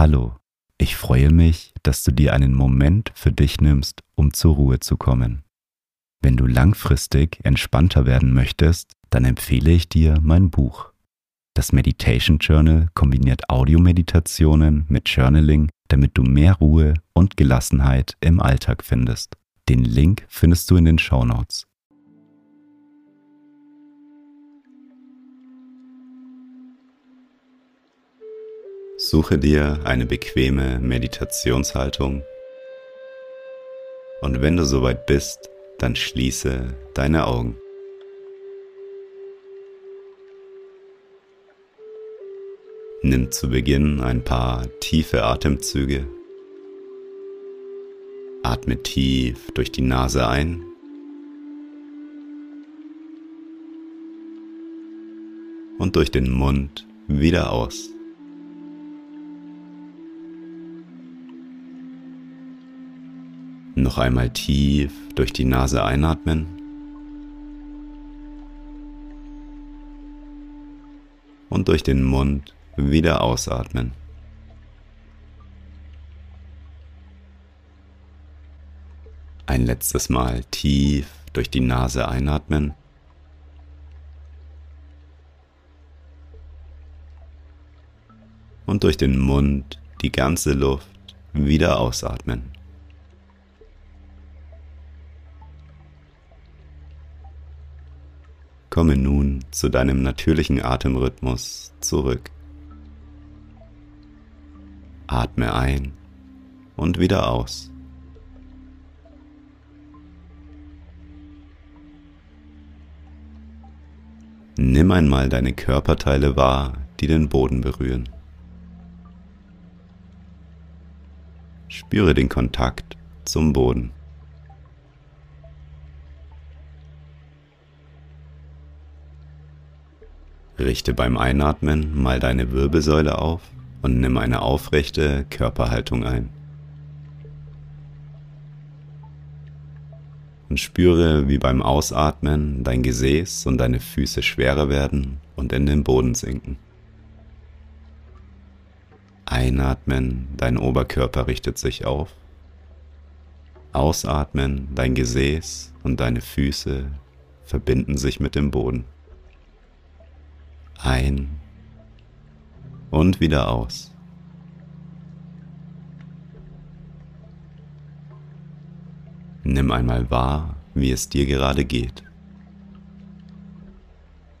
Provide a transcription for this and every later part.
Hallo, ich freue mich, dass du dir einen Moment für dich nimmst, um zur Ruhe zu kommen. Wenn du langfristig entspannter werden möchtest, dann empfehle ich dir mein Buch. Das Meditation Journal kombiniert Audiomeditationen mit Journaling, damit du mehr Ruhe und Gelassenheit im Alltag findest. Den Link findest du in den Show Notes. Suche dir eine bequeme Meditationshaltung und wenn du soweit bist, dann schließe deine Augen. Nimm zu Beginn ein paar tiefe Atemzüge. Atme tief durch die Nase ein. Und durch den Mund wieder aus. Noch einmal tief durch die Nase einatmen. Und durch den Mund wieder ausatmen. Ein letztes Mal tief durch die Nase einatmen. Und durch den Mund die ganze Luft wieder ausatmen. Komme nun zu deinem natürlichen Atemrhythmus zurück. Atme ein und wieder aus. Nimm einmal deine Körperteile wahr, die den Boden berühren. Spüre den Kontakt zum Boden. Richte beim Einatmen mal deine Wirbelsäule auf und nimm eine aufrechte Körperhaltung ein. Und spüre, wie beim Ausatmen dein Gesäß und deine Füße schwerer werden und in den Boden sinken. Einatmen, dein Oberkörper richtet sich auf. Ausatmen, dein Gesäß und deine Füße verbinden sich mit dem Boden. Ein und wieder aus. Nimm einmal wahr, wie es dir gerade geht.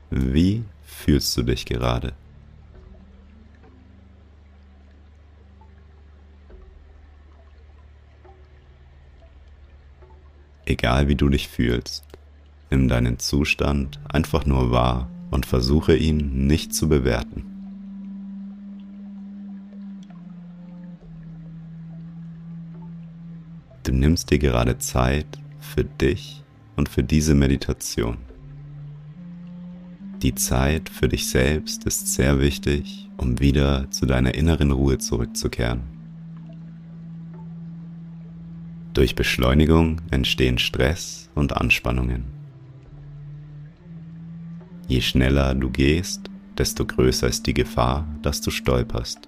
Wie fühlst du dich gerade? Egal wie du dich fühlst, nimm deinen Zustand einfach nur wahr und versuche ihn nicht zu bewerten. Du nimmst dir gerade Zeit für dich und für diese Meditation. Die Zeit für dich selbst ist sehr wichtig, um wieder zu deiner inneren Ruhe zurückzukehren. Durch Beschleunigung entstehen Stress und Anspannungen. Je schneller du gehst, desto größer ist die Gefahr, dass du stolperst.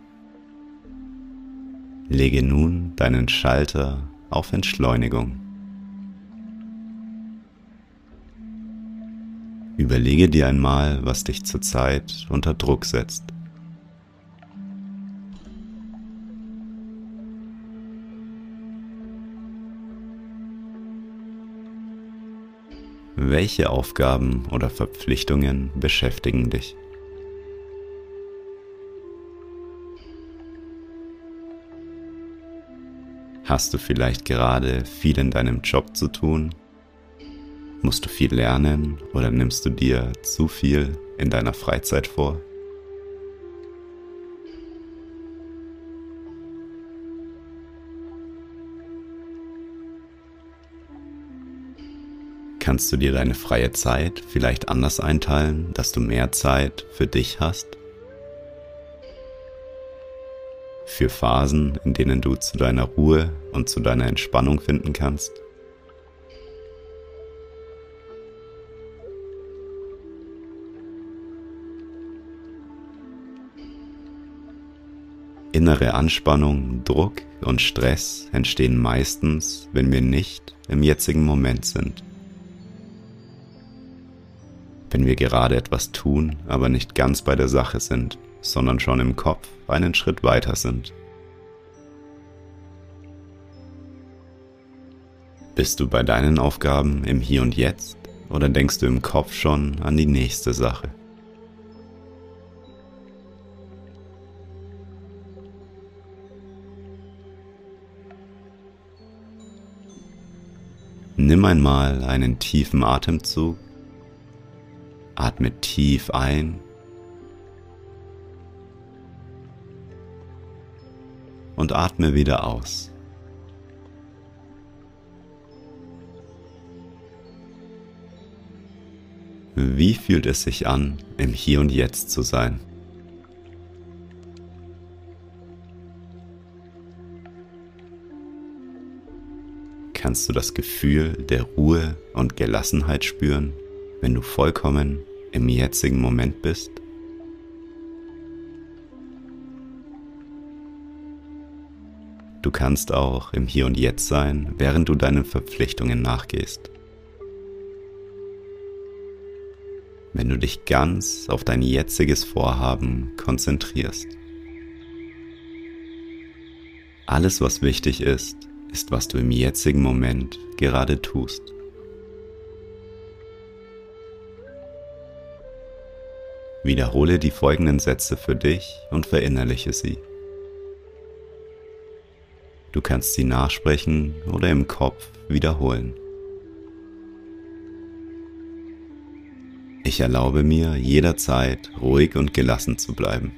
Lege nun deinen Schalter auf Entschleunigung. Überlege dir einmal, was dich zurzeit unter Druck setzt. Welche Aufgaben oder Verpflichtungen beschäftigen dich? Hast du vielleicht gerade viel in deinem Job zu tun? Musst du viel lernen oder nimmst du dir zu viel in deiner Freizeit vor? Kannst du dir deine freie Zeit vielleicht anders einteilen, dass du mehr Zeit für dich hast? für Phasen, in denen du zu deiner Ruhe und zu deiner Entspannung finden kannst. Innere Anspannung, Druck und Stress entstehen meistens, wenn wir nicht im jetzigen Moment sind. Wenn wir gerade etwas tun, aber nicht ganz bei der Sache sind, sondern schon im Kopf einen Schritt weiter sind. Bist du bei deinen Aufgaben im Hier und Jetzt oder denkst du im Kopf schon an die nächste Sache? Nimm einmal einen tiefen Atemzug, atme tief ein und atme wieder aus. Wie fühlt es sich an, im Hier und Jetzt zu sein? Kannst du das Gefühl der Ruhe und Gelassenheit spüren, wenn du vollkommen im jetzigen Moment bist? Du kannst auch im Hier und Jetzt sein, während du deinen Verpflichtungen nachgehst. wenn du dich ganz auf dein jetziges Vorhaben konzentrierst. Alles, was wichtig ist, ist, was du im jetzigen Moment gerade tust. Wiederhole die folgenden Sätze für dich und verinnerliche sie. Du kannst sie nachsprechen oder im Kopf wiederholen. Ich erlaube mir jederzeit ruhig und gelassen zu bleiben.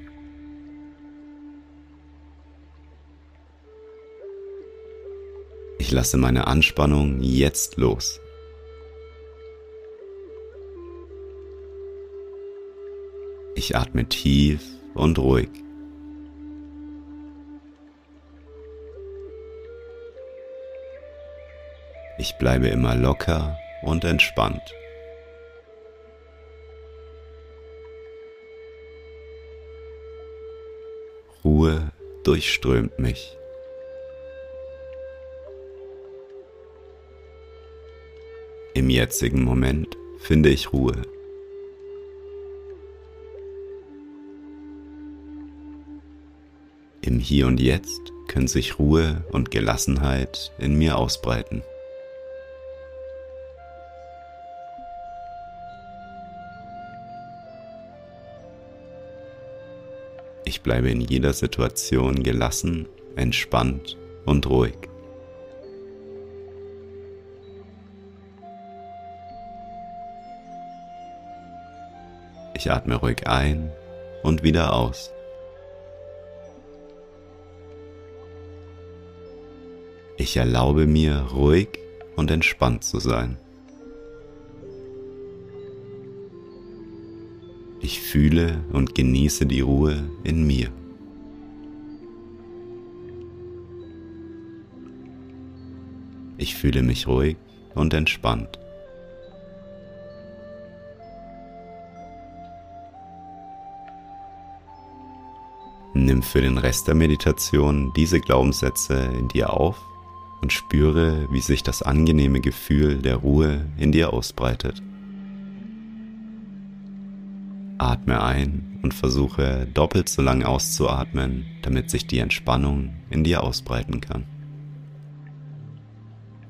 Ich lasse meine Anspannung jetzt los. Ich atme tief und ruhig. Ich bleibe immer locker und entspannt. Ruhe durchströmt mich. Im jetzigen Moment finde ich Ruhe. Im Hier und Jetzt können sich Ruhe und Gelassenheit in mir ausbreiten. Ich bleibe in jeder Situation gelassen, entspannt und ruhig. Ich atme ruhig ein und wieder aus. Ich erlaube mir ruhig und entspannt zu sein. Ich fühle und genieße die Ruhe in mir. Ich fühle mich ruhig und entspannt. Nimm für den Rest der Meditation diese Glaubenssätze in dir auf und spüre, wie sich das angenehme Gefühl der Ruhe in dir ausbreitet. Atme ein und versuche doppelt so lang auszuatmen, damit sich die Entspannung in dir ausbreiten kann.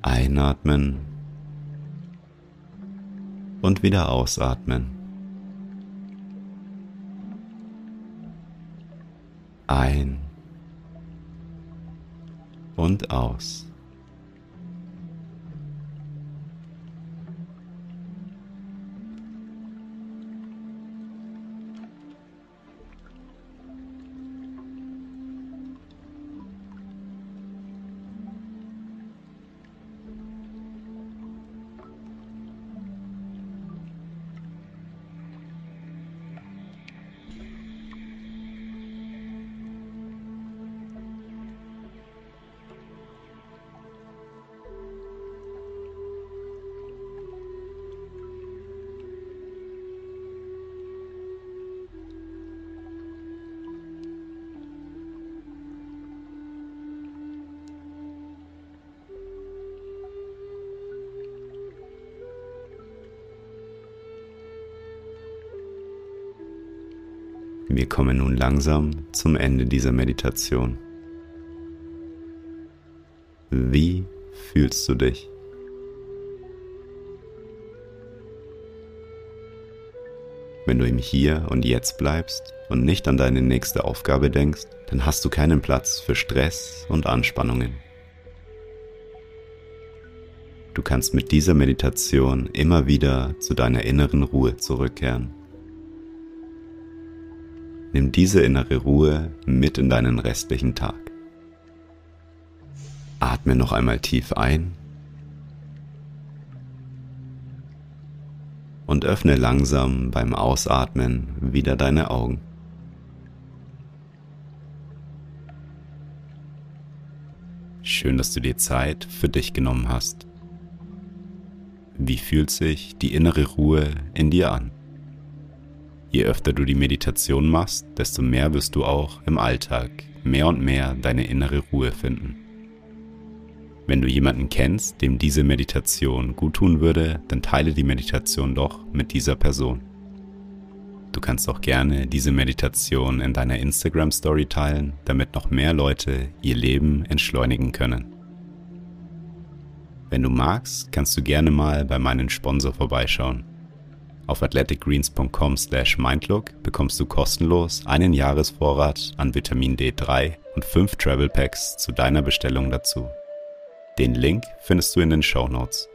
Einatmen und wieder ausatmen. Ein und aus. Wir kommen nun langsam zum Ende dieser Meditation. Wie fühlst du dich? Wenn du im Hier und Jetzt bleibst und nicht an deine nächste Aufgabe denkst, dann hast du keinen Platz für Stress und Anspannungen. Du kannst mit dieser Meditation immer wieder zu deiner inneren Ruhe zurückkehren. Nimm diese innere Ruhe mit in deinen restlichen Tag. Atme noch einmal tief ein und öffne langsam beim Ausatmen wieder deine Augen. Schön, dass du dir Zeit für dich genommen hast. Wie fühlt sich die innere Ruhe in dir an? Je öfter du die Meditation machst, desto mehr wirst du auch im Alltag mehr und mehr deine innere Ruhe finden. Wenn du jemanden kennst, dem diese Meditation gut tun würde, dann teile die Meditation doch mit dieser Person. Du kannst auch gerne diese Meditation in deiner Instagram Story teilen, damit noch mehr Leute ihr Leben entschleunigen können. Wenn du magst, kannst du gerne mal bei meinem Sponsor vorbeischauen. Auf athleticgreens.com/mindlook bekommst du kostenlos einen Jahresvorrat an Vitamin D3 und fünf Travel Packs zu deiner Bestellung dazu. Den Link findest du in den Show Notes.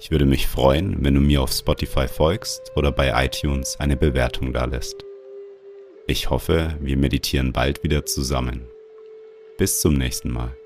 Ich würde mich freuen, wenn du mir auf Spotify folgst oder bei iTunes eine Bewertung dalässt. Ich hoffe, wir meditieren bald wieder zusammen. Bis zum nächsten Mal.